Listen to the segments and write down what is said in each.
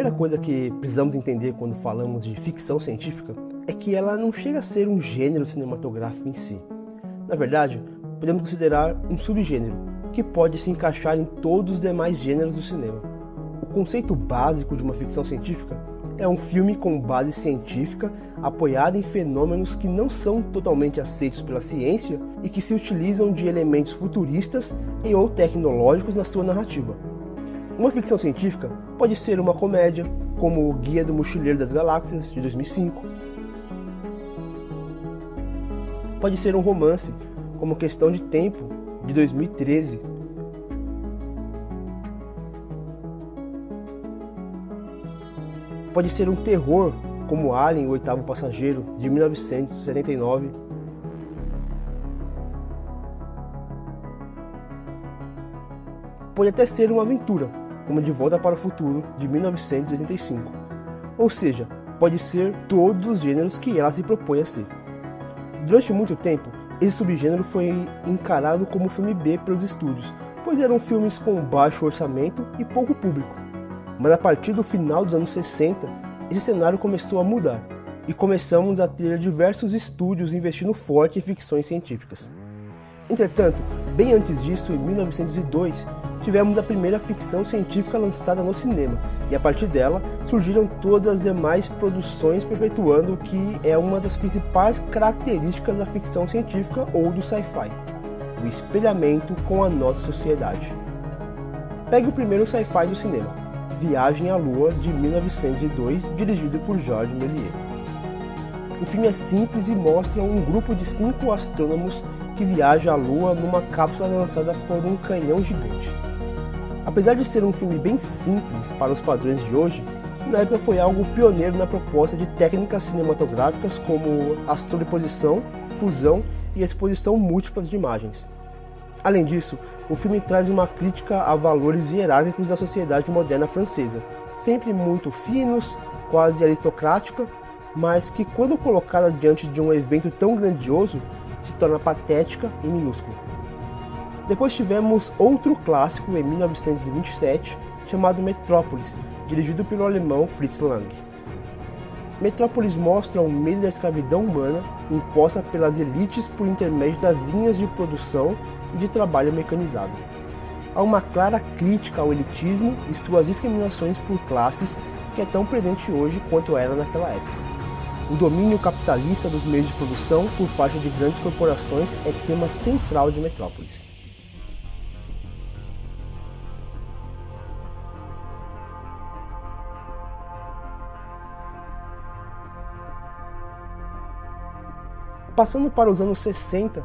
primeira coisa que precisamos entender quando falamos de ficção científica é que ela não chega a ser um gênero cinematográfico em si. Na verdade, podemos considerar um subgênero que pode se encaixar em todos os demais gêneros do cinema. O conceito básico de uma ficção científica é um filme com base científica apoiado em fenômenos que não são totalmente aceitos pela ciência e que se utilizam de elementos futuristas e ou tecnológicos na sua narrativa. Uma ficção científica pode ser uma comédia, como o Guia do Mochileiro das Galáxias, de 2005. Pode ser um romance, como Questão de Tempo, de 2013. Pode ser um terror, como Alien, o Oitavo Passageiro, de 1979. Pode até ser uma aventura, como De Volta para o Futuro, de 1985. Ou seja, pode ser todos os gêneros que ela se propõe a ser. Durante muito tempo, esse subgênero foi encarado como filme B pelos estúdios, pois eram filmes com baixo orçamento e pouco público. Mas a partir do final dos anos 60, esse cenário começou a mudar e começamos a ter diversos estúdios investindo forte em ficções científicas. Entretanto, bem antes disso, em 1902, tivemos a primeira ficção científica lançada no cinema, e a partir dela surgiram todas as demais produções perpetuando o que é uma das principais características da ficção científica ou do sci-fi: o espelhamento com a nossa sociedade. Pegue o primeiro sci-fi do cinema, Viagem à Lua, de 1902, dirigido por Georges Méliès. O filme é simples e mostra um grupo de cinco astrônomos que viaja à Lua numa cápsula lançada por um canhão gigante. Apesar de ser um filme bem simples para os padrões de hoje, na época foi algo pioneiro na proposta de técnicas cinematográficas como astrodeposição, fusão e exposição múltipla de imagens. Além disso, o filme traz uma crítica a valores hierárquicos da sociedade moderna francesa, sempre muito finos, quase aristocrática, mas que, quando colocada diante de um evento tão grandioso, se torna patética e minúscula. Depois tivemos outro clássico em 1927 chamado Metrópolis, dirigido pelo alemão Fritz Lang. Metrópolis mostra o medo da escravidão humana imposta pelas elites por intermédio das linhas de produção e de trabalho mecanizado. Há uma clara crítica ao elitismo e suas discriminações por classes que é tão presente hoje quanto era naquela época. O domínio capitalista dos meios de produção por parte de grandes corporações é tema central de Metrópolis. Passando para os anos 60,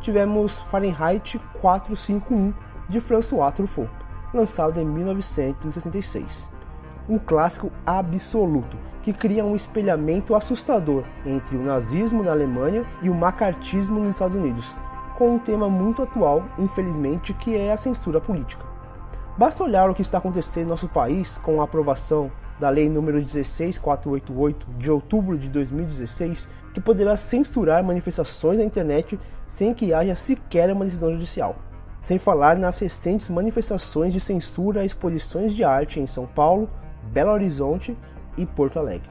tivemos Fahrenheit 451 de François Truffaut, lançado em 1966. Um clássico absoluto que cria um espelhamento assustador entre o nazismo na Alemanha e o macartismo nos Estados Unidos, com um tema muito atual, infelizmente, que é a censura política. Basta olhar o que está acontecendo em nosso país com a aprovação da Lei nº 16488 de outubro de 2016, que poderá censurar manifestações na internet sem que haja sequer uma decisão judicial. Sem falar nas recentes manifestações de censura a exposições de arte em São Paulo, Belo Horizonte e Porto Alegre.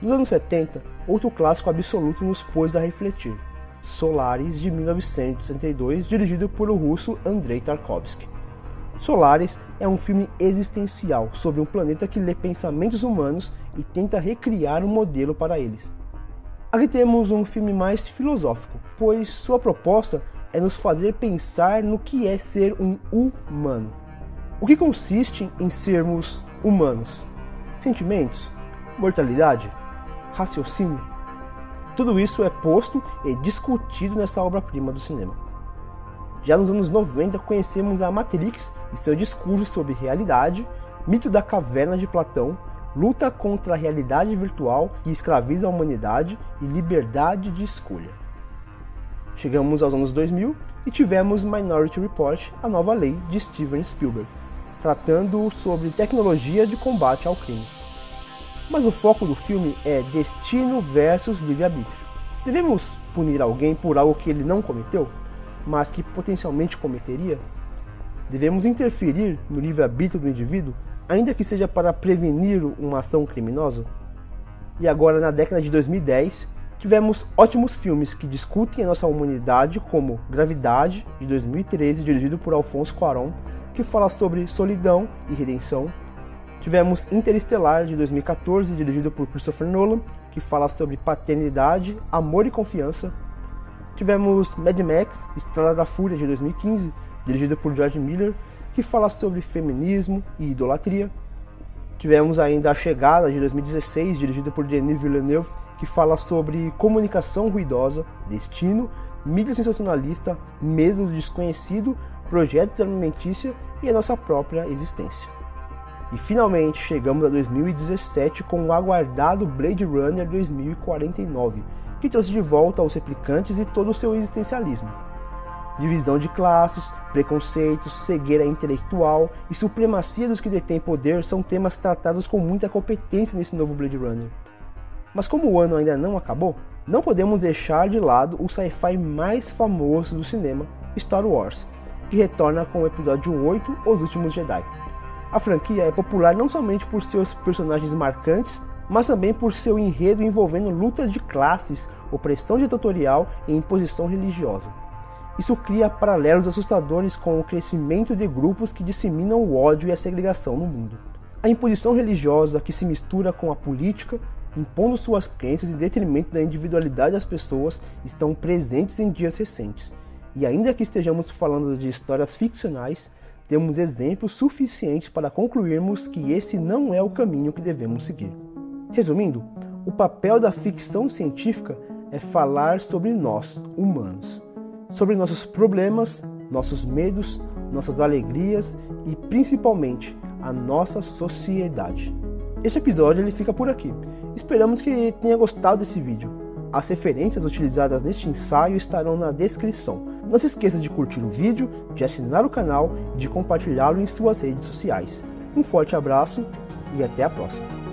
Nos anos 70, outro clássico absoluto nos pôs a refletir. Solaris, de 1962, dirigido pelo russo Andrei Tarkovsky. Solaris é um filme existencial sobre um planeta que lê pensamentos humanos e tenta recriar um modelo para eles. Aqui temos um filme mais filosófico, pois sua proposta é nos fazer pensar no que é ser um humano. O que consiste em sermos humanos? Sentimentos? Mortalidade? Raciocínio? Tudo isso é posto e discutido nessa obra-prima do cinema. Já nos anos 90 conhecemos a Matrix e seu discurso sobre realidade, mito da caverna de Platão, luta contra a realidade virtual que escraviza a humanidade e liberdade de escolha. Chegamos aos anos 2000 e tivemos Minority Report, a nova lei de Steven Spielberg, tratando sobre tecnologia de combate ao crime. Mas o foco do filme é destino versus livre-arbítrio. Devemos punir alguém por algo que ele não cometeu? Mas que potencialmente cometeria? Devemos interferir no livre-arbítrio do indivíduo ainda que seja para prevenir uma ação criminosa? E agora, na década de 2010, tivemos ótimos filmes que discutem a nossa humanidade, como Gravidade, de 2013, dirigido por Alfonso Cuarón, que fala sobre solidão e redenção. Tivemos Interestelar, de 2014, dirigido por Christopher Nolan, que fala sobre paternidade, amor e confiança. Tivemos Mad Max, Estrada da Fúria, de 2015, dirigido por George Miller, que fala sobre feminismo e idolatria. Tivemos ainda A Chegada, de 2016, dirigido por Denis Villeneuve, que fala sobre comunicação ruidosa, destino, mídia sensacionalista, medo do desconhecido, projetos armamentícia e a nossa própria existência. E finalmente chegamos a 2017 com o aguardado Blade Runner 2049, que trouxe de volta os replicantes e todo o seu existencialismo. Divisão de classes, preconceitos, cegueira intelectual e supremacia dos que detêm poder são temas tratados com muita competência nesse novo Blade Runner. Mas como o ano ainda não acabou, não podemos deixar de lado o sci-fi mais famoso do cinema, Star Wars, que retorna com o episódio 8, Os Últimos Jedi. A franquia é popular não somente por seus personagens marcantes, mas também por seu enredo envolvendo lutas de classes, opressão ditatorial e imposição religiosa. Isso cria paralelos assustadores com o crescimento de grupos que disseminam o ódio e a segregação no mundo. A imposição religiosa que se mistura com a política, impondo suas crenças em detrimento da individualidade das pessoas, estão presentes em dias recentes. E ainda que estejamos falando de histórias ficcionais, temos exemplos suficientes para concluirmos que esse não é o caminho que devemos seguir. Resumindo, o papel da ficção científica é falar sobre nós, humanos, sobre nossos problemas, nossos medos, nossas alegrias e principalmente a nossa sociedade. Este episódio ele fica por aqui. Esperamos que tenha gostado desse vídeo. As referências utilizadas neste ensaio estarão na descrição. Não se esqueça de curtir o vídeo, de assinar o canal e de compartilhá-lo em suas redes sociais. Um forte abraço e até a próxima!